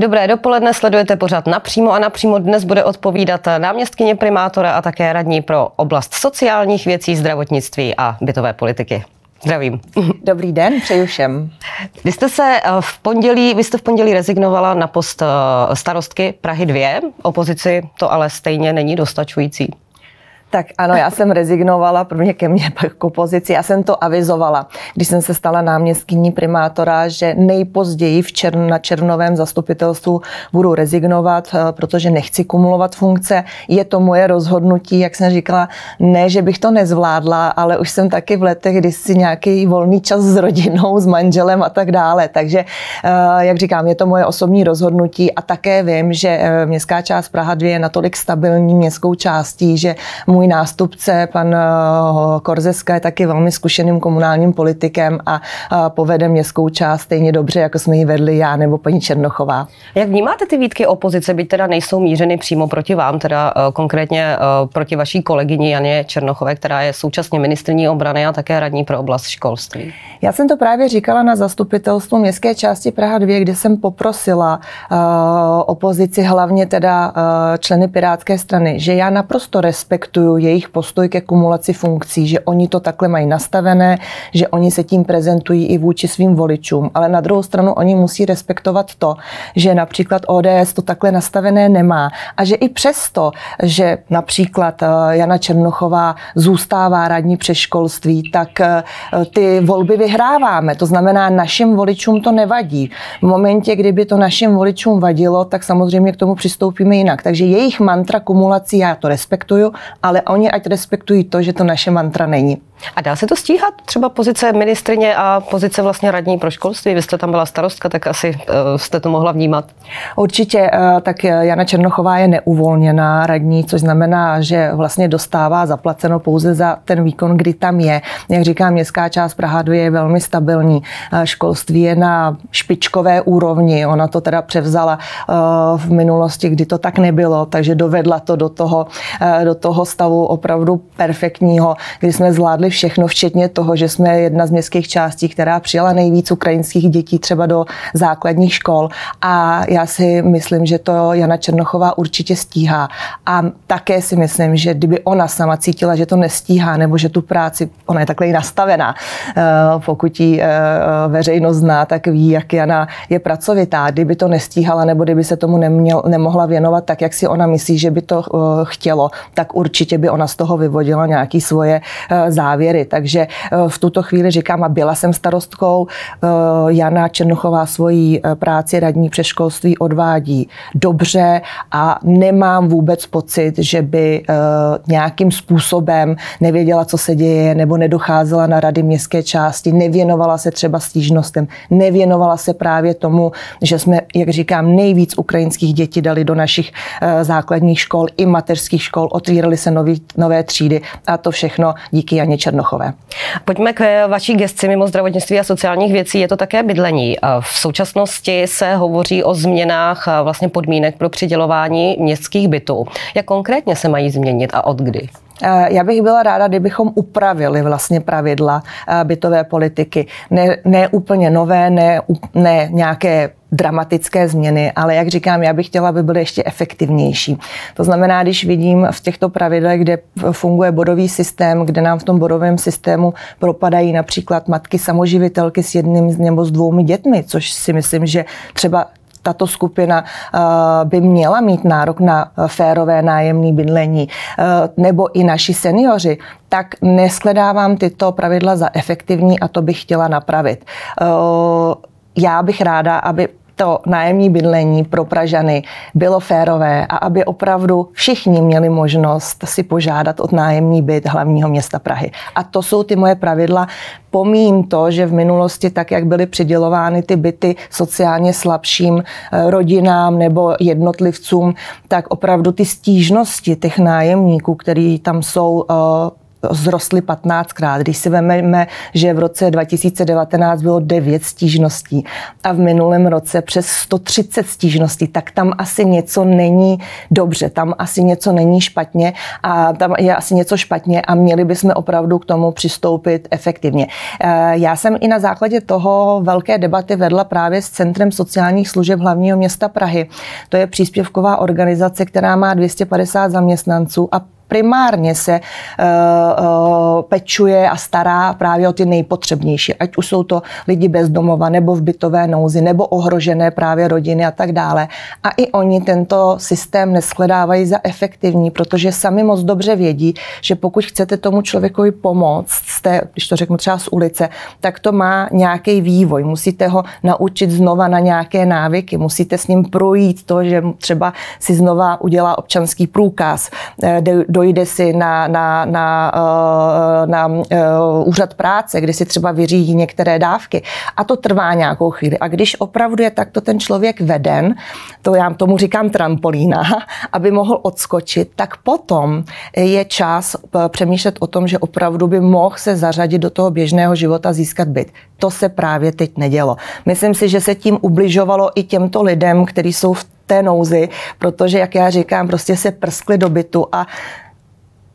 Dobré dopoledne, sledujete pořád napřímo a napřímo dnes bude odpovídat náměstkyně primátora a také radní pro oblast sociálních věcí, zdravotnictví a bytové politiky. Zdravím. Dobrý den, přeju všem. Vy jste se eh, v pondělí, vy jste v pondělí rezignovala na post eh, starostky Prahy 2. Opozici to ale stejně není dostačující. Tak ano, já jsem rezignovala, pro mě ke mně k opozici. Já jsem to avizovala, když jsem se stala náměstkyní primátora, že nejpozději v čern, na červnovém zastupitelstvu budu rezignovat, eh, protože nechci kumulovat funkce. Je to moje rozhodnutí, jak jsem říkala, ne, že bych to nezvládla, ale už jsem taky v letech, kdy si nějaký volný čas s rodinou, s manželem a tak dále. Takže, eh, jak říkám, je to moje osobní rozhodnutí a také vím, že eh, městská část Praha 2 je natolik stabilní městskou částí, že můj nástupce, pan eh, Korzeska, je taky velmi zkušeným komunálním politikem a povede městskou část stejně dobře, jako jsme ji vedli já nebo paní Černochová. Jak vnímáte ty výtky opozice, byť teda nejsou mířeny přímo proti vám, teda eh, konkrétně eh, proti vaší kolegyni Janě Černochové, která je současně ministrní obrany a také radní pro oblast školství? Já jsem to právě říkala na zastupitelstvu městské části Praha 2, kde jsem poprosila opozici, hlavně teda členy Pirátské strany, že já naprosto respektuju jejich postoj ke kumulaci funkcí, že oni to takhle mají nastavené, že oni se tím prezentují i vůči svým voličům. Ale na druhou stranu oni musí respektovat to, že například ODS to takhle nastavené nemá a že i přesto, že například eh, Jana Černochová zůstává radní přes školství, tak eh, ty volby vyhráváme. To znamená, našim voličům to nevadí. V momentě, kdyby to našim voličům vadilo, tak samozřejmě k tomu přistoupíme jinak. Takže jejich mantra kumulací já to respektuju, ale ale oni ať respektují to, že to naše mantra není. A dá se to stíhat? Třeba pozice ministrině a pozice vlastně radní pro školství? Vy jste tam byla starostka, tak asi uh, jste to mohla vnímat. Určitě, uh, tak Jana Černochová je neuvolněná radní, což znamená, že vlastně dostává zaplaceno pouze za ten výkon, kdy tam je. Jak říkám, městská část Praha 2 je velmi stabilní. Školství je na špičkové úrovni. Ona to teda převzala v minulosti, kdy to tak nebylo, takže dovedla to do toho, do toho stavu opravdu perfektního, kdy jsme zvládli všechno, včetně toho, že jsme jedna z městských částí, která přijala nejvíc ukrajinských dětí třeba do základních škol. A já si myslím, že to Jana Černochová určitě stíhá. A také si myslím, že kdyby ona sama cítila, že to nestíhá, nebo že tu práci, ona je takhle i nastavená, eh, pokud ji eh, veřejnost zná, tak ví, jak Jana je pracovitá. Kdyby to nestíhala, nebo kdyby se tomu neměl, nemohla věnovat tak, jak si ona myslí, že by to eh, chtělo, tak určitě by ona z toho vyvodila nějaký svoje závěry závěry. Takže eh, v tuto chvíli říkám, a byla jsem starostkou, eh, Jana Černochová svoji eh, práci radní přeškolství odvádí dobře a nemám vůbec pocit, že by nějakým způsobem nevěděla, co se děje, nebo nedocházela na rady městské části, nevěnovala se třeba stížnostem, nevěnovala se právě tomu, že jsme, jak říkám, nejvíc ukrajinských dětí dali do našich základních škol i mateřských škol, otvírali se nový, nové třídy a to všechno díky Janě Černochová. Černochové. Pojďme k vaší gestci mimo zdravotnictví a sociálních věcí. Je to také bydlení. V současnosti se hovoří o změnách vlastně podmínek pro přidělování městských bytů. Jak konkrétně se mají změnit a od kdy? Já bych byla ráda, kdybychom upravili vlastně pravidla bytové politiky. Ne, ne úplně nové, ne, ne nějaké dramatické změny, ale jak říkám, já bych chtěla, aby byly ještě efektivnější. To znamená, když vidím v těchto pravidlech, kde funguje bodový systém, kde nám v tom bodovém systému propadají například matky samoživitelky s jedním nebo s dvoumi dětmi, což si myslím, že třeba tato skupina by měla mít nárok na férové nájemní bydlení, nebo i naši seniori, tak neskledávám tyto pravidla za efektivní a to bych chtěla napravit. Já bych ráda, aby to nájemní bydlení pro Pražany bylo férové a aby opravdu všichni měli možnost si požádat od nájemní byt hlavního města Prahy. A to jsou ty moje pravidla. Pomím to, že v minulosti, tak jak byly přidělovány ty byty sociálně slabším eh, rodinám nebo jednotlivcům, tak opravdu ty stížnosti těch nájemníků, který tam jsou, eh, zrostly 15krát. Když si vezmeme, že v roce 2019 bylo 9 stížností a v minulém roce přes 130 stížností, tak tam asi něco není dobře, tam asi něco není špatně a tam je asi něco špatně a měli bychom opravdu k tomu přistoupit efektivně. Eh, já jsem i na základě toho velké debaty vedla právě s Centrem sociálních služeb hlavního města Prahy. To je příspěvková organizace, která má 250 zaměstnanců a primárně se uh, pečuje a stará právě o ty nejpotřebnější, ať už jsou to lidi bez domova, nebo v bytové nouzi, nebo ohrožené právě rodiny a tak dále. A i oni tento systém neshledávají za efektivní, protože sami moc dobře vědí, že pokud chcete tomu člověkovi pomoct, jste, když to řeknu třeba z ulice, tak to má nějaký vývoj. Musíte ho naučit znova na nějaké návyky, musíte s ním projít to, že třeba si znova udělá občanský průkaz, do dojde si na, na, na, eh, na, na eh, úřad práce, kde si třeba vyřídí některé dávky. A to trvá nějakou chvíli. A když opravdu je takto ten člověk veden, to já tomu říkám trampolína, aby mohl odskočit, tak potom je čas eh, přemýšlet o tom, že opravdu by mohl se zařadit do toho běžného života, získat byt. To se právě teď nedělo. Myslím si, že se tím ubližovalo i těmto lidem, kteří jsou v té nouzi, protože, jak já říkám, prostě se prskli do bytu a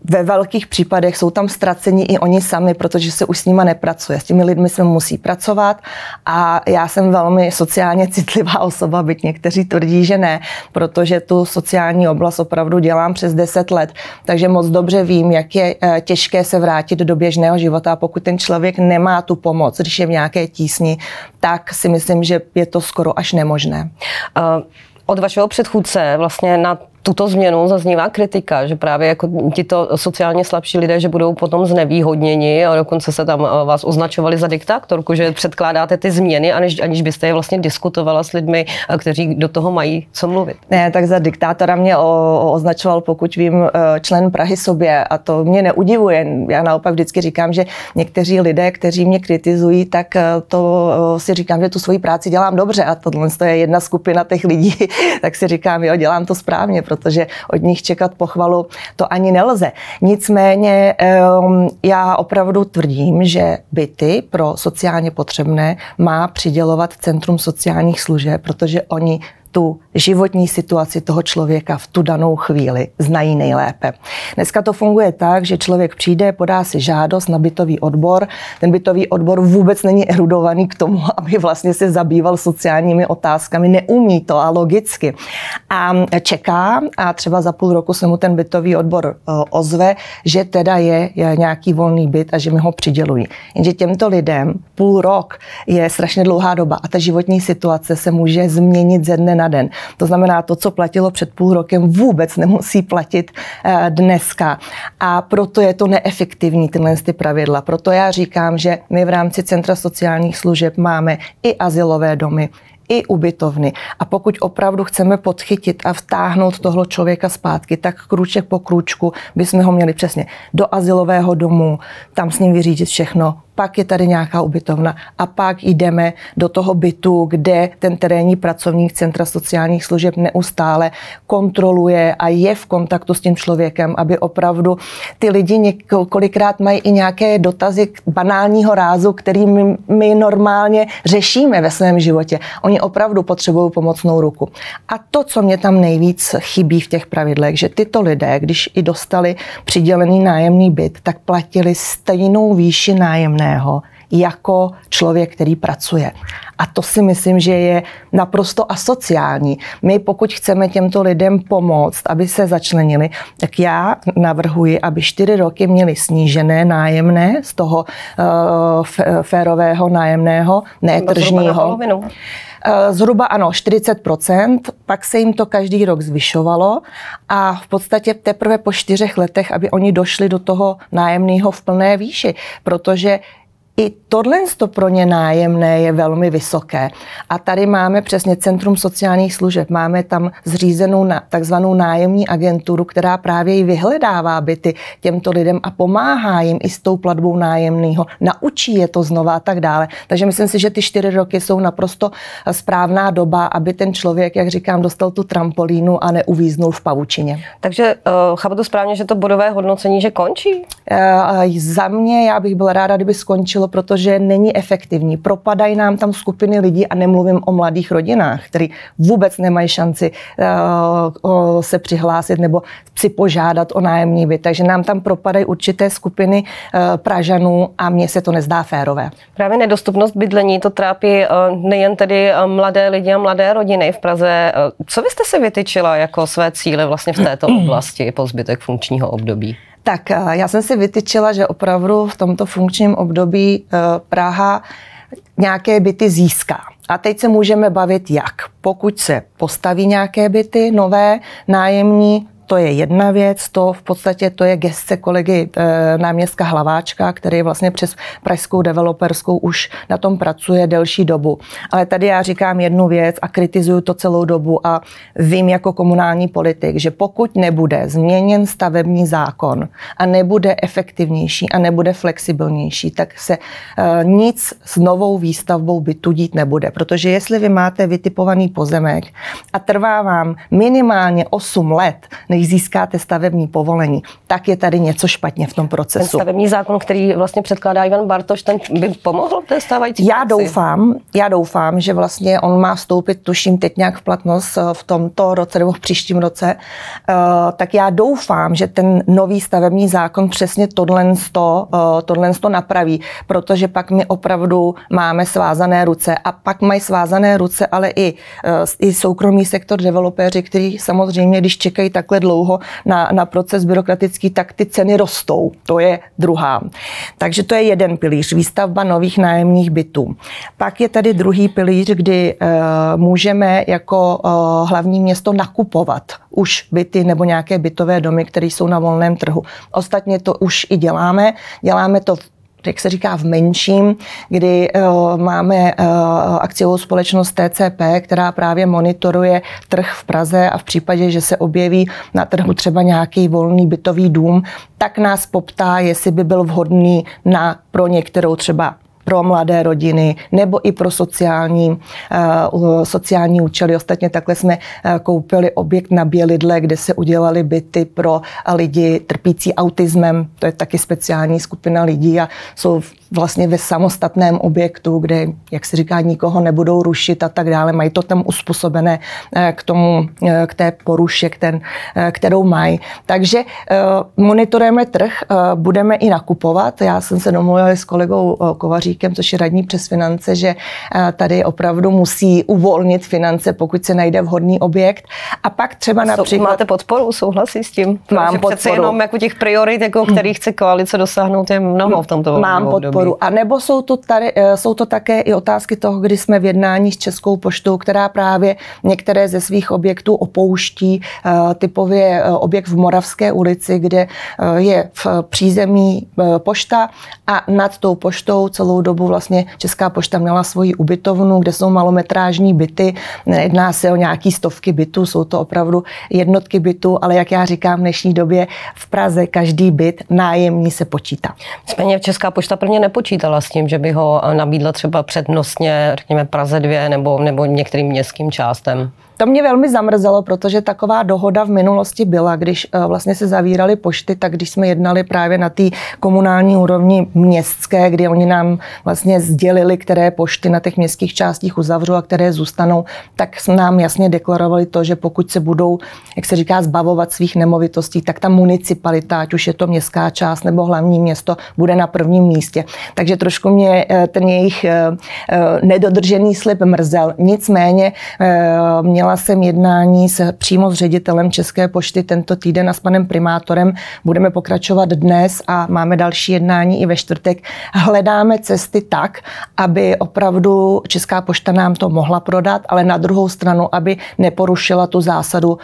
ve velkých případech jsou tam ztraceni i oni sami, protože se už s nima nepracuje. S těmi lidmi se musí pracovat a já jsem velmi sociálně citlivá osoba, byť někteří tvrdí, že ne, protože tu sociální oblast opravdu dělám přes 10 let, takže moc dobře vím, jak je eh, těžké se vrátit do běžného života a pokud ten člověk nemá tu pomoc, když je v nějaké tísni, tak si myslím, že je to skoro až nemožné. Uh od vašeho předchůdce vlastně na tuto změnu zaznívá kritika, že právě jako tito sociálně slabší lidé, že budou potom znevýhodněni a dokonce se tam eh, vás označovali za diktátorku, že předkládáte ty změny, aniž, aniž byste je vlastně diskutovala s lidmi, eh, kteří do toho mají co mluvit. Ne, tak za diktátora mě o, označoval, pokud vím, eh, člen Prahy sobě a to mě neudivuje. Já naopak vždycky říkám, že někteří lidé, kteří mě kritizují, tak to si říkám, že tu svoji práci dělám dobře a tohle je jedna skupina těch lidí, tak si říkám, jo, dělám to správně, protože od nich čekat pochvalu to ani nelze. Nicméně já opravdu tvrdím, že byty pro sociálně potřebné má přidělovat Centrum sociálních služeb, protože oni tu životní situaci toho člověka v tu danou chvíli znají nejlépe. Dneska to funguje tak, že člověk přijde, podá si žádost na bytový odbor. Ten bytový odbor vůbec není erudovaný k tomu, aby vlastně se zabýval sociálními otázkami. Neumí to a logicky. A čeká a třeba za půl roku se mu ten bytový odbor e, ozve, že teda je, je nějaký volný byt a že mi ho přidělují. Jenže těmto lidem půl rok je strašně dlouhá doba a ta životní situace se může změnit ze dne na den. To znamená, to, co platilo před půl rokem, vůbec nemusí platit eh, dneska. A proto je to neefektivní, tyhle ty pravidla. Proto já říkám, že my v rámci Centra sociálních služeb máme i asilové domy, i ubytovny. A pokud opravdu chceme podchytit a vtáhnout toho člověka zpátky, tak krůček po krůčku bychom ho měli přesně do asilového domu, tam s ním vyřídit všechno, pak je tady nějaká ubytovna a pak jdeme do toho bytu, kde ten terénní pracovník Centra sociálních služeb neustále kontroluje a je v kontaktu s tím člověkem, aby opravdu ty lidi několikrát mají i nějaké dotazy banálního rázu, který my, my normálně řešíme ve svém životě. Oni opravdu potřebují pomocnou ruku. A to, co mě tam nejvíc chybí v těch pravidlech, že tyto lidé, když i dostali přidělený nájemný byt, tak platili stejnou výši nájemné jiného jako člověk, který pracuje. A to si myslím, že je naprosto asociální. My, pokud chceme těmto lidem pomoct, aby se začlenili, tak já navrhuji, aby čtyři roky měli snížené nájemné z toho uh, férového nájemného, ne tržního. Eh, zhruba ano, 40%, pak se jim to každý rok zvyšovalo a v podstatě teprve po čtyřech letech, aby oni došli do toho nájemného v plné výši, protože i tohle pro ně nájemné je velmi vysoké. A tady máme přesně Centrum sociálních služeb, máme tam zřízenou takzvanou nájemní agenturu, která právě i vyhledává byty těmto lidem a pomáhá jim i s tou platbou nájemného, naučí je to znova a tak dále. Takže myslím si, že ty čtyři roky jsou naprosto správná doba, aby ten člověk, jak říkám, dostal tu trampolínu a neuvíznul v pavučině. Takže uh, chápu to správně, že to bodové hodnocení, že končí? Uh, za mě, já bych byla ráda, kdyby skončilo, protože není efektivní. Propadají nám tam skupiny lidí a nemluvím o mladých rodinách, který vůbec nemají šanci uh, se přihlásit nebo si požádat o nájemní byt. Takže nám tam propadají určité skupiny uh, Pražanů a mně se to nezdá férové. Právě nedostupnost bydlení to trápí uh, nejen tedy mladé lidi a mladé rodiny v Praze. Co vy jste si vytyčila jako své cíle vlastně v této oblasti po zbytek funkčního období? Tak já jsem si vytyčila, že opravdu v tomto funkčním období Praha nějaké byty získá. A teď se můžeme bavit jak. Pokud se postaví nějaké byty nové, nájemní, to je jedna věc, to v podstatě to je gestce kolegy e, náměstka Hlaváčka, který vlastně přes pražskou developerskou už na tom pracuje delší dobu. Ale tady já říkám jednu věc a kritizuju to celou dobu a vím jako komunální politik, že pokud nebude změněn stavební zákon a nebude efektivnější a nebude flexibilnější, tak se e, nic s novou výstavbou bytu dít nebude. Protože jestli vy máte vytipovaný pozemek a trvá vám minimálně 8 let, než získáte stavební povolení, tak je tady něco špatně v tom procesu. Ten stavební zákon, který vlastně předkládá Ivan Bartoš, ten by pomohl té stávající Já doufám, já doufám, že vlastně on má vstoupit, tuším, teď nějak v platnost eh, v tomto roce nebo v příštím roce, eh, tak já doufám, že ten nový stavební zákon přesně tohle, to, eh, tohle to napraví, protože pak my opravdu máme svázané ruce. A pak mají svázané ruce, ale i, i soukromý sektor developéři, kteří samozřejmě, když čekají takhle dlouho na, na proces byrokratický, tak ty ceny rostou. To je druhá. Takže to je jeden pilíř, výstavba nových nájemních bytů. Pak je tady druhý pilíř, kdy uh, můžeme jako uh, hlavní město nakupovat už byty nebo nějaké bytové domy, které jsou na volném trhu. Ostatně to už i děláme. Děláme to jak se říká, v menším, kdy uh, máme uh, akciovou společnost TCP, která právě monitoruje trh v Praze a v případě, že se objeví na trhu třeba nějaký volný bytový dům, tak nás poptá, jestli by byl vhodný na pro některou třeba pro mladé rodiny nebo i pro sociální, uh, sociální účely. Ostatně takhle jsme uh, koupili objekt na Bělidle, kde se udělali byty pro lidi trpící autismem. To je taky speciální skupina lidí a jsou vlastně ve samostatném objektu, kde, jak se říká, nikoho nebudou rušit a tak dále. Mají to tam uspůsobené eh, k tomu, k té poruše, k ten, kterou mají. Takže monitorujeme trh, budeme i nakupovat. Já jsem se domluvila s kolegou Kovaří Havlíčíkem, což je radní přes finance, že eh, tady opravdu musí uvolnit finance, pokud se najde vhodný objekt. A pak třeba například... Máte podporu, souhlasí s tím? Mám podporu. Přece jenom jako těch priorit, jako který chce koalice dosáhnout, je mnoho v tomto Mám období. podporu. A nebo jsou to, tady, eh, jsou to také i otázky toho, kdy jsme v jednání s Českou poštou, která právě některé ze svých objektů opouští. Eh, typově objekt v Moravské ulici, kde je v přízemí pošta a nad tou poštou celou dobu vlastně Česká pošta měla svoji ubytovnu, kde jsou malometrážní byty. Nejedná se o nějaký stovky bytů, jsou to opravdu jednotky bytů, ale jak já říkám, v dnešní době v Praze každý byt nájemní se počítá. Nicméně Česká pošta prvně nepočítala s tím, že by ho nabídla třeba přednostně, řekněme Praze 2 nebo, nebo některým městským částem. To mě velmi zamrzelo, protože taková dohoda v minulosti byla, když eh, vlastně se zavíraly pošty, tak když jsme jednali právě na té komunální úrovni městské, kdy oni nám vlastně sdělili, které pošty na těch městských částích uzavřou a které zůstanou, tak jsme nám jasně deklarovali to, že pokud se budou, jak se říká, zbavovat svých nemovitostí, tak ta municipalita, ať už je to městská část nebo hlavní město, bude na prvním místě. Takže trošku mě eh, ten jejich eh, nedodržený slib mrzel. Nicméně měla Měla jsem jednání se přímo s ředitelem České pošty tento týden a s panem primátorem. Budeme pokračovat dnes a máme další jednání i ve čtvrtek. Hledáme cesty tak, aby opravdu Česká pošta nám to mohla prodat, ale na druhou stranu, aby neporušila tu zásadu uh,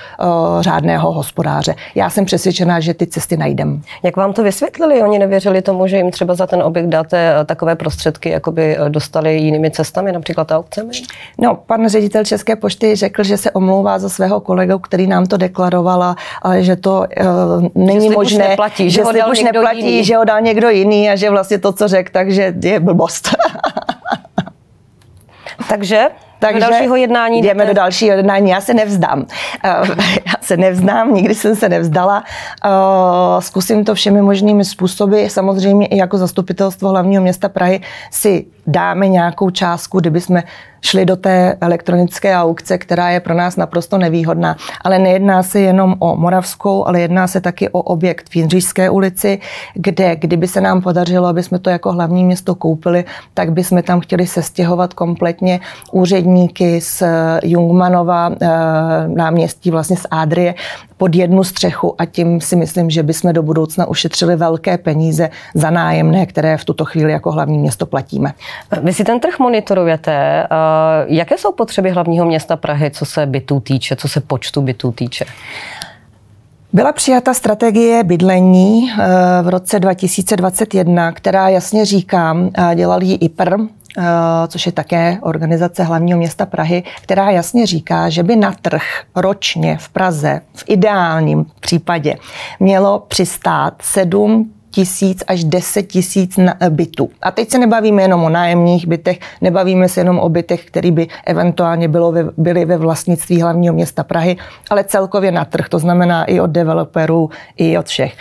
řádného hospodáře. Já jsem přesvědčená, že ty cesty najdeme. Jak vám to vysvětlili? Oni nevěřili tomu, že jim třeba za ten objekt dáte eh, takové prostředky, jako by eh, dostali jinými cestami, například aukcemi? No, pan ředitel České pošty řekl, že se omlouvá za svého kolegu, který nám to deklarovala, ale že to uh, není že možné, neplatí, že, že ho už neplatí, jiný. že ho dal někdo jiný a že vlastně to, co řekl, takže je blbost. Takže takže do dalšího jednání jdeme do dalšího jednání. Já se nevzdám. Eh, já se nevzdám, nikdy jsem se nevzdala. Eh, zkusím to všemi možnými způsoby. Samozřejmě i jako zastupitelstvo hlavního města Prahy si dáme nějakou částku, kdyby jsme šli do té elektronické aukce, která je pro nás naprosto nevýhodná. Ale nejedná se jenom o Moravskou, ale jedná se taky o objekt v Jindřížské ulici, kde kdyby se nám podařilo, aby jsme to jako hlavní město koupili, tak bychom tam chtěli sestěhovat kompletně úředníky z Jungmanova eh, náměstí, vlastně z Adrie, pod jednu střechu a tím si myslím, že bychom do budoucna ušetřili velké peníze za nájemné, které v tuto chvíli jako hlavní město platíme. Vy si ten trh monitorujete. Eh, jaké jsou potřeby hlavního města Prahy, co se bytů týče, co se počtu bytů týče? Byla přijata strategie bydlení eh, v roce 2021, která jasně říká, dělal ji IPR, eh, což je také organizace hlavního města Prahy, která jasně říká, že by na trh ročně v Praze v ideálním případě mělo přistát 7 tisíc až 10 tisíc eh, bytů. A teď se nebavíme jenom o nájemních bytech, nebavíme se jenom o bytech, které by eventuálně bylo ve, byly ve vlastnictví hlavního města Prahy, ale celkově na trh, to znamená i od developerů, i od všech.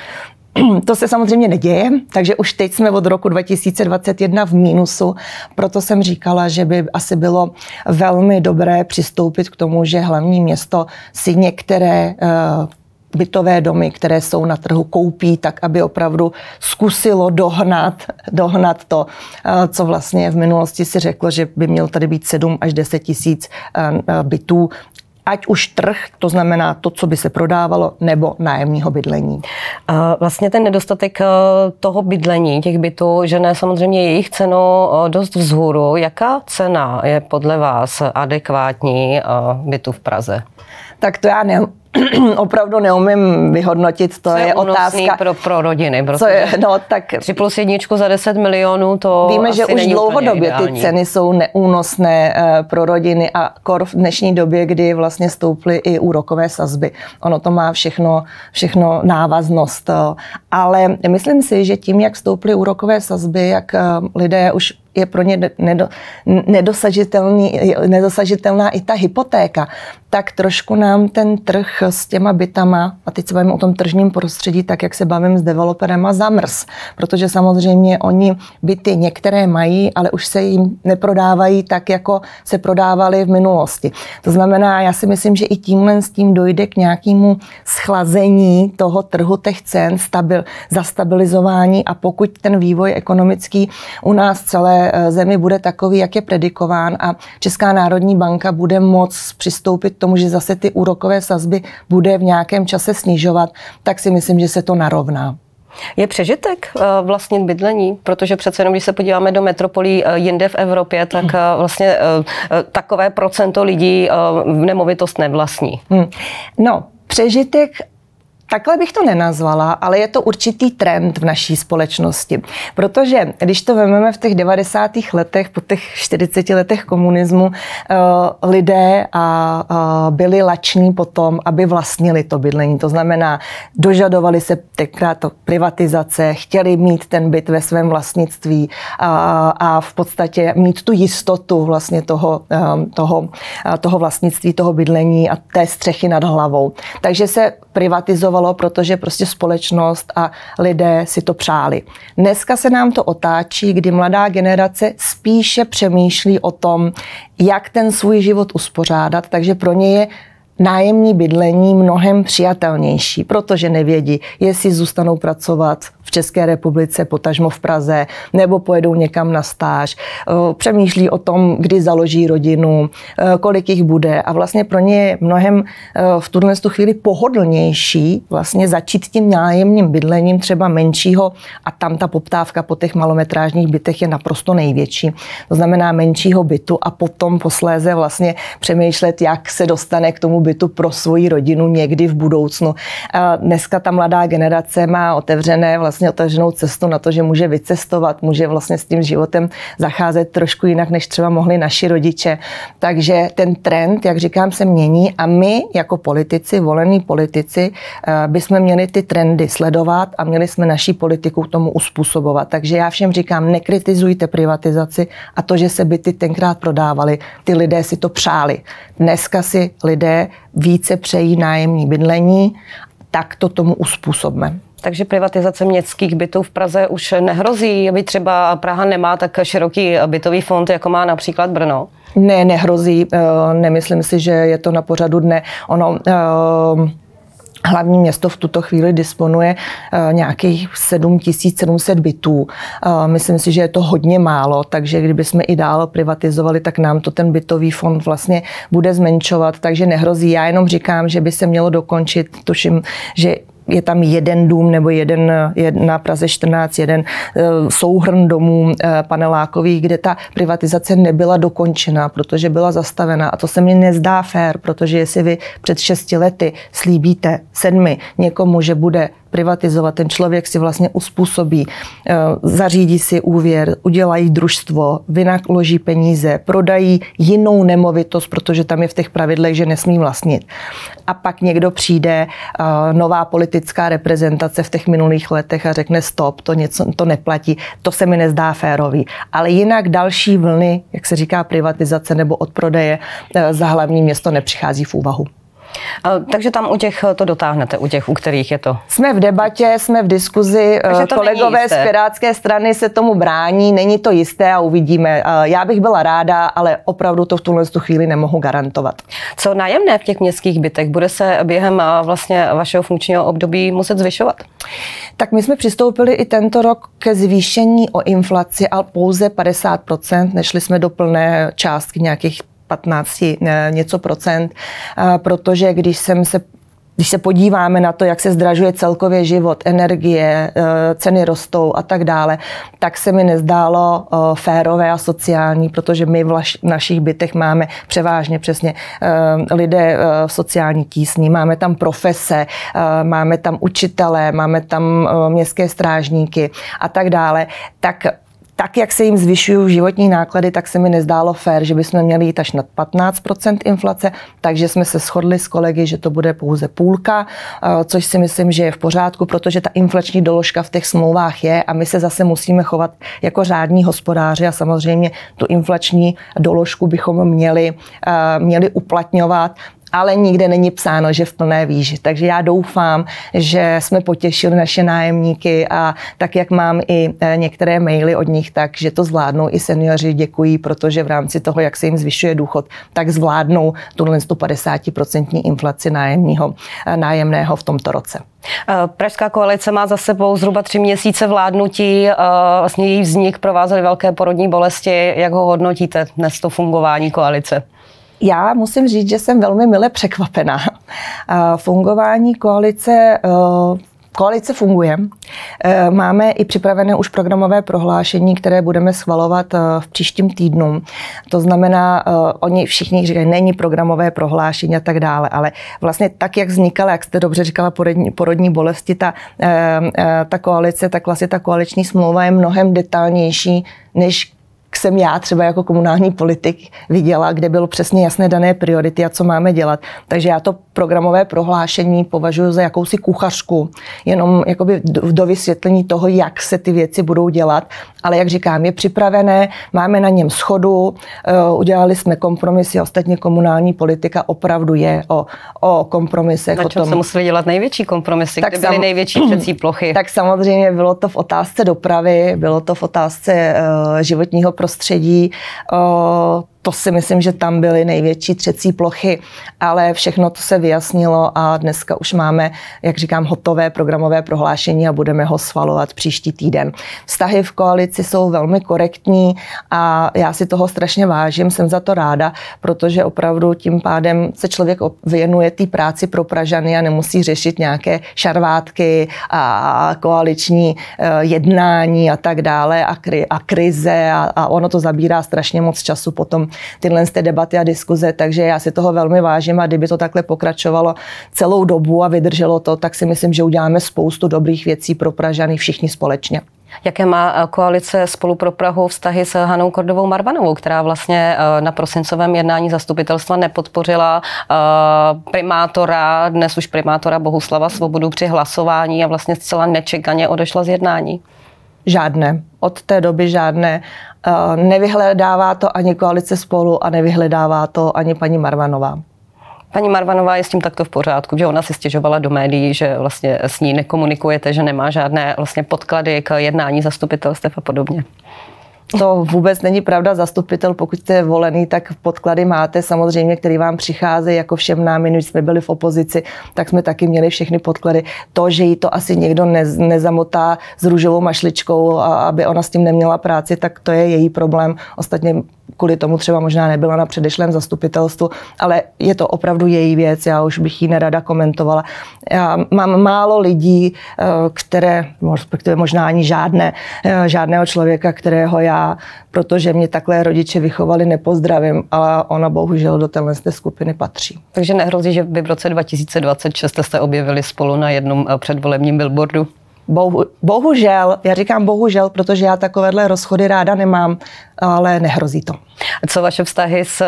To se samozřejmě neděje, takže už teď jsme od roku 2021 v mínusu, proto jsem říkala, že by asi bylo velmi dobré přistoupit k tomu, že hlavní město si některé eh, bytové domy, které jsou na trhu, koupí, tak aby opravdu zkusilo dohnat, dohnat to, eh, co vlastně v minulosti si řeklo, že by měl tady být 7 až 10 tisíc eh, bytů ať už trh, to znamená to, co by se prodávalo, nebo nájemního bydlení. Vlastně ten nedostatek eh, toho bydlení, těch bytů, že ne samozřejmě jejich cenu dost vzhůru. Jaká cena je podle vás adekvátní bytu v Praze? Tak to já ne, opravdu neumím vyhodnotit, to co je, je otázka. pro, pro rodiny, co je, no, tak 3 plus jedničku za 10 milionů, to Víme, že už dlouhodobě ty ceny jsou neúnosné uh, pro rodiny a kor v dnešní době, kdy vlastně stouply i úrokové sazby. Ono to má všechno, všechno návaznost. Uh, ale myslím si, že tím, jak stouply úrokové sazby, jak uh, lidé už je pro ně nedo, nedosažitelný, nedosažitelná i ta hypotéka, tak trošku nám ten trh s těma bytama, a teď se bavím o tom tržním prostředí, tak jak se bavím s developerem, a zamrs. Protože samozřejmě oni byty některé mají, ale už se jim neprodávají tak, jako se prodávaly v minulosti. To znamená, já si myslím, že i tímhle s tím dojde k nějakému schlazení toho trhu těch cen, stabil, zastabilizování a pokud ten vývoj ekonomický u nás celé Eh, zemi bude takový, jak je predikován a Česká národní banka bude moc přistoupit k tomu, že zase ty úrokové sazby bude v nějakém čase snižovat, tak si myslím, že se to narovná. Je přežitek eh, vlastnit bydlení, protože přece jenom, když se podíváme do metropolí eh, jinde v Evropě, tak vlastně takové procento lidí v nemovitost nevlastní. Hmm. No, přežitek Takhle bych to nenazvala, ale je to určitý trend v naší společnosti. Protože když to vezmeme v těch 90. letech, po těch 40 letech komunismu, eh, lidé byli lační potom, aby vlastnili to bydlení. To znamená, dožadovali se tenkrát to privatizace, chtěli mít ten byt ve svém vlastnictví a v podstatě mít tu jistotu vlastně toho, eh, toho, eh, toho vlastnictví, toho bydlení a té střechy nad hlavou. Takže se privatizovalo, protože prostě společnost a lidé si to přáli. Dneska se nám to otáčí, kdy mladá generace spíše přemýšlí o tom, jak ten svůj život uspořádat, takže pro ně je nájemní bydlení mnohem přijatelnější, protože nevědí, jestli zůstanou pracovat v České republice, potažmo v Praze, nebo pojedou někam na stáž. Eh, přemýšlí o tom, kdy založí rodinu, eh, kolik jich bude a vlastně pro ně je mnohem eh, v tuhle chvíli pohodlnější vlastně začít tím nájemním bydlením třeba menšího a tam ta poptávka po těch malometrážních bytech je naprosto největší. To znamená menšího bytu a potom posléze vlastně přemýšlet, jak se dostane k tomu bytu pro svoji rodinu někdy v budoucnu. Dneska ta mladá generace má otevřené vlastně otevřenou cestu na to, že může vycestovat, může vlastně s tím životem zacházet trošku jinak, než třeba mohli naši rodiče. Takže ten trend, jak říkám, se mění a my jako politici, volení politici, eh, bychom měli ty trendy sledovat a měli jsme naší politiku tomu uspůsobovat. Takže já všem říkám, nekritizujte privatizaci a to, že se byty tenkrát prodávaly, ty lidé si to přáli. Dneska si lidé více přejí nájemní bydlení, tak to tomu uspůsobme. Takže privatizace městských bytů v Praze už nehrozí, aby třeba Praha nemá tak široký bytový fond, jako má například Brno? Ne, nehrozí. Eh, nemyslím si, že je to na pořadu dne. Ono eh, Hlavní město v tuto chvíli disponuje uh, nějakých 7700 bytů. Uh, myslím si, že je to hodně málo, takže kdybychom i dál privatizovali, tak nám to ten bytový fond vlastně bude zmenšovat, takže nehrozí. Já jenom říkám, že by se mělo dokončit, tuším, že je tam jeden dům nebo jeden, na Praze 14, jeden eh, souhrn domů eh, panelákových, kde ta privatizace nebyla dokončena, protože byla zastavena. A to se mi nezdá fér, protože jestli vy před šesti lety slíbíte sedmi někomu, že bude privatizovat. Ten člověk si vlastně uspůsobí, eh, zařídí si úvěr, udělají družstvo, vynakloží peníze, prodají jinou nemovitost, protože tam je v těch pravidlech, že nesmí vlastnit. A pak někdo přijde, eh, nová politická reprezentace v těch minulých letech a řekne stop, to, něco, to neplatí, to se mi nezdá férový. Ale jinak další vlny, jak se říká privatizace nebo odprodeje eh, za hlavní město nepřichází v úvahu. Takže tam u těch to dotáhnete, u těch, u kterých je to? Jsme v debatě, jsme v diskuzi. to Kolegové z Pirátské strany se tomu brání, není to jisté a uvidíme. Já bych byla ráda, ale opravdu to v tuhle chvíli nemohu garantovat. Co nájemné v těch městských bytech? Bude se během vlastně vašeho funkčního období muset zvyšovat? Tak my jsme přistoupili i tento rok ke zvýšení o inflaci, ale pouze 50%, nešli jsme do plné částky nějakých 15 eh, něco procent, eh, protože když jsem se když se podíváme na to, jak se zdražuje celkově život, energie, eh, ceny rostou a tak dále, tak se mi nezdálo férové a sociální, protože my v našich bytech máme převážně přesně lidé v sociální tísni, máme tam profese, máme tam učitele, máme tam městské strážníky a tak dále. Tak tak, jak se jim zvyšují životní náklady, tak se mi nezdálo fér, že bychom měli jít až nad 15% inflace, takže jsme se shodli s kolegy, že to bude pouze půlka, eh, což si myslím, že je v pořádku, protože ta inflační doložka v těch smlouvách je a my se zase musíme chovat jako řádní hospodáři a samozřejmě tu inflační doložku bychom měli, eh, měli uplatňovat ale nikde není psáno, že v plné výži. Takže já doufám, že jsme potěšili naše nájemníky a tak, jak mám i e, některé maily od nich, tak, že to zvládnou i seniori děkují, protože v rámci toho, jak se jim zvyšuje důchod, tak zvládnou tuhle 150% inflaci nájemního, e, nájemného v tomto roce. E, Pražská koalice má za sebou zhruba tři měsíce vládnutí. Vlastně její vznik provázely velké porodní bolesti. Jak ho hodnotíte dnes to fungování koalice? Já musím říct, že jsem velmi mile překvapená. Fungování koalice Koalice funguje. Máme i připravené už programové prohlášení, které budeme schvalovat v příštím týdnu. To znamená, oni všichni říkají, není programové prohlášení a tak dále, ale vlastně tak, jak vznikala, jak jste dobře říkala, porodní, porodní bolesti, ta, ta koalice, tak vlastně ta koaliční smlouva je mnohem detailnější, než jsem já třeba jako komunální politik viděla, kde bylo přesně jasné dané priority a co máme dělat. Takže já to programové prohlášení považuji za jakousi kuchařku, jenom jakoby do vysvětlení toho, jak se ty věci budou dělat. Ale jak říkám, je připravené, máme na něm schodu, eh, udělali jsme kompromisy, ostatně komunální politika opravdu je o, o kompromisech. Na čem o tom. se museli dělat největší kompromisy, tak kde byly sam... největší přecí plochy? Tak samozřejmě bylo to v otázce dopravy, bylo to v otázce uh, životního prostředí. To si myslím, že tam byly největší třecí plochy, ale všechno to se vyjasnilo a dneska už máme, jak říkám, hotové programové prohlášení a budeme ho svalovat příští týden. Vztahy v koalici jsou velmi korektní a já si toho strašně vážím, jsem za to ráda, protože opravdu tím pádem se člověk věnuje té práci pro Pražany a nemusí řešit nějaké šarvátky a koaliční eh, jednání a tak dále a, a krize a ono to zabírá strašně moc času potom tyhle ty debaty a diskuze, takže já si toho velmi vážím a kdyby to takhle pokračovalo celou dobu a vydrželo to, tak si myslím, že uděláme spoustu dobrých věcí pro Pražany všichni společně. Jaké má eh, koalice spolu pro Prahu vztahy s Hanou Kordovou Marvanovou, která vlastně eh, na prosincovém jednání zastupitelstva nepodpořila eh, primátora, dnes už primátora Bohuslava Svobodu při hlasování a vlastně zcela nečekaně odešla z jednání? Žádné. Od té doby žádné. Nevyhledává to ani koalice spolu a nevyhledává to ani paní Marvanová. Paní Marvanová je s tím takto v pořádku, že ona si stěžovala do médií, že vlastně s ní nekomunikujete, že nemá žádné vlastně podklady k jednání zastupitelstev a podobně. To vůbec není pravda. Zastupitel, pokud jste volený, tak podklady máte samozřejmě, který vám přichází jako všem nám. My jsme byli v opozici, tak jsme taky měli všechny podklady. To, že jí to asi někdo ne, nezamotá s růžovou mašličkou, a aby ona s tím neměla práci, tak to je její problém. Ostatně kvůli tomu třeba možná nebyla na předešlém zastupitelstvu, ale je to opravdu její věc, já už bych ji nerada komentovala. Já mám málo lidí, eh, které, respektive možná ani žádné, eh, žádného člověka, kterého já, protože mě takhle rodiče vychovali, nepozdravím, ale ona bohužel do téhle skupiny patří. Takže nehrozí, že by v roce 2026 jste objevili spolu na jednom eh, předvolebním billboardu? Bohu, bohužel, já říkám bohužel, protože já takovéhle rozchody ráda nemám, ale nehrozí to. Co vaše vztahy s,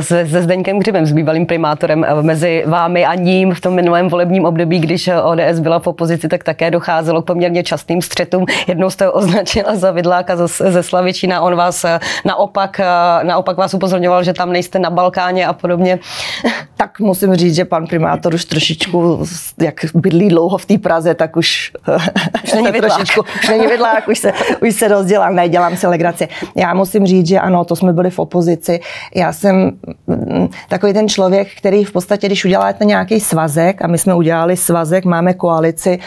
se, se Zdeňkem Gřibem, s bývalým primátorem, eh, mezi vámi a ním v tom minulém volebním období, když ODS byla v opozici, tak také docházelo k poměrně častým střetům. Jednou jste ho označila za vidláka ze, ze Slavičína, on vás eh, naopak, eh, naopak vás upozorňoval, že tam nejste na Balkáně a podobně. Tak musím říct, že pan primátor už trošičku, jak bydlí dlouho v té Praze, tak už, už není vidlák. trošičku, už není vidlák, už se, už se rozdělám, ne, dělám si legraci. Já musím říct, že ano, to jsme byli v opozici. Já jsem mm, takový ten člověk, který v podstatě, když uděláte nějaký svazek, a my jsme udělali svazek, máme koalici,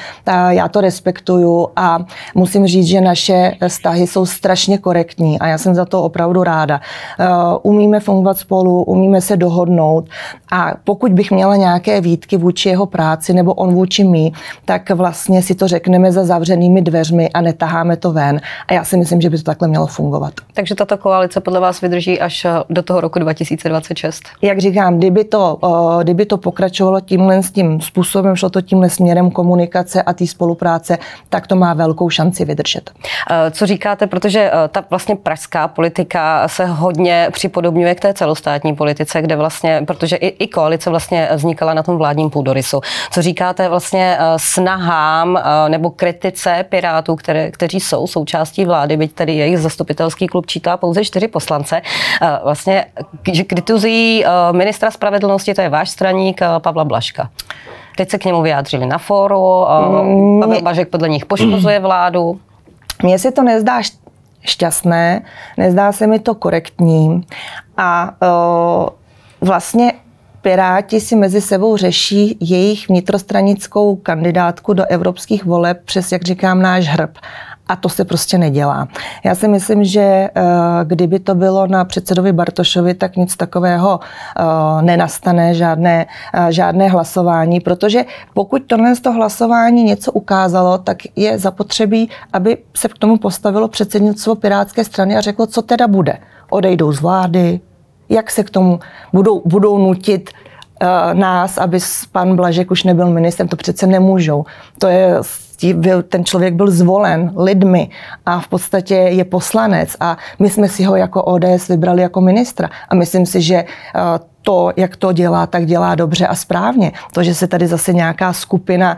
já to respektuju a musím říct, že naše vztahy jsou strašně korektní a já jsem za to opravdu ráda. Eh, umíme fungovat spolu, umíme se dohodnout a pokud bych měla nějaké výtky vůči jeho práci nebo on vůči mý, tak vlastně si to řekneme za zavřenými dveřmi a netaháme to ven. A já si myslím, že by to takhle mělo fungovat. Takže tato koalice podle vás vydrží až eh, do toho roku 2026? Jak říkám, kdyby to, eh, kdyby to pokračovalo tímhle s tím způsobem, šlo to tímhle směrem komunikace a té spolupráce, tak to má velkou šanci vydržet. Eh, co říkáte, protože ta vlastně pražská politika se hodně připodobňuje k té celostátní politice, kde vlastně, protože i, i koalice vlastně vznikala na tom vládním půdorysu. Co říkáte vlastně snahám nebo kritice Pirátů, které, kteří jsou součástí vlády, byť tedy jejich zastupitelský klub čítá pouze čtyři poslance, eh, vlastně, že kritizují eh, ministra spravedlnosti, to je váš straník eh, Pavla Blaška. Teď se k němu vyjádřili na fóru, mm, Pavel Blažek podle nich poškozuje vládu. Mně se to nezdá šťastné, nezdá se mi to korektní a vlastně Piráti si mezi sebou řeší jejich vnitrostranickou kandidátku do evropských voleb přes, jak říkám, náš hrb. A to se prostě nedělá. Já si myslím, že eh, kdyby to bylo na předsedovi Bartošovi, tak nic takového eh, nenastane, žádné, eh, žádné hlasování, protože pokud tohle z toho hlasování něco ukázalo, tak je zapotřebí, aby se k tomu postavilo předsednictvo Pirátské strany a řeklo, co teda bude. Odejdou z vlády, jak se k tomu budou, budou nutit nás, aby pan Blažek už nebyl ministrem, to přece nemůžou. To je ten člověk byl zvolen lidmi a v podstatě je poslanec a my jsme si ho jako ODS vybrali jako ministra a myslím si, že eh, to, jak to dělá, tak dělá dobře a správně. To, že se tady zase nějaká skupina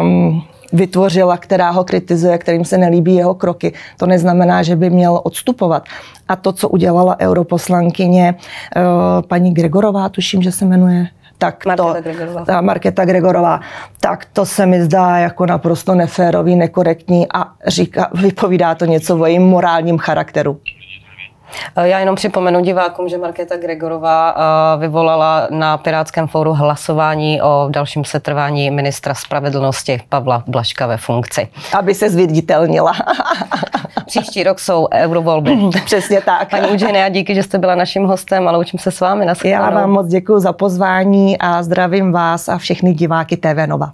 um, vytvořila, která ho kritizuje, kterým se nelíbí jeho kroky. To neznamená, že by měl odstupovat. A to, co udělala europoslankyně uh, paní Gregorová, tuším, že se jmenuje, tak Marketa to, Gregorová. Ta Marketa Gregorová, tak to se mi zdá jako naprosto neférový, nekorektní a říká, vypovídá to něco o jejím morálním charakteru. Já jenom připomenu divákům, že Markéta Gregorová vyvolala na Pirátském fóru hlasování o dalším setrvání ministra spravedlnosti Pavla Blaška ve funkci. Aby se zviditelnila. Příští rok jsou eurovolby. Přesně tak. Paní Eugenia, díky, že jste byla naším hostem a loučím se s vámi. Já vám moc děkuji za pozvání a zdravím vás a všechny diváky TV Nova.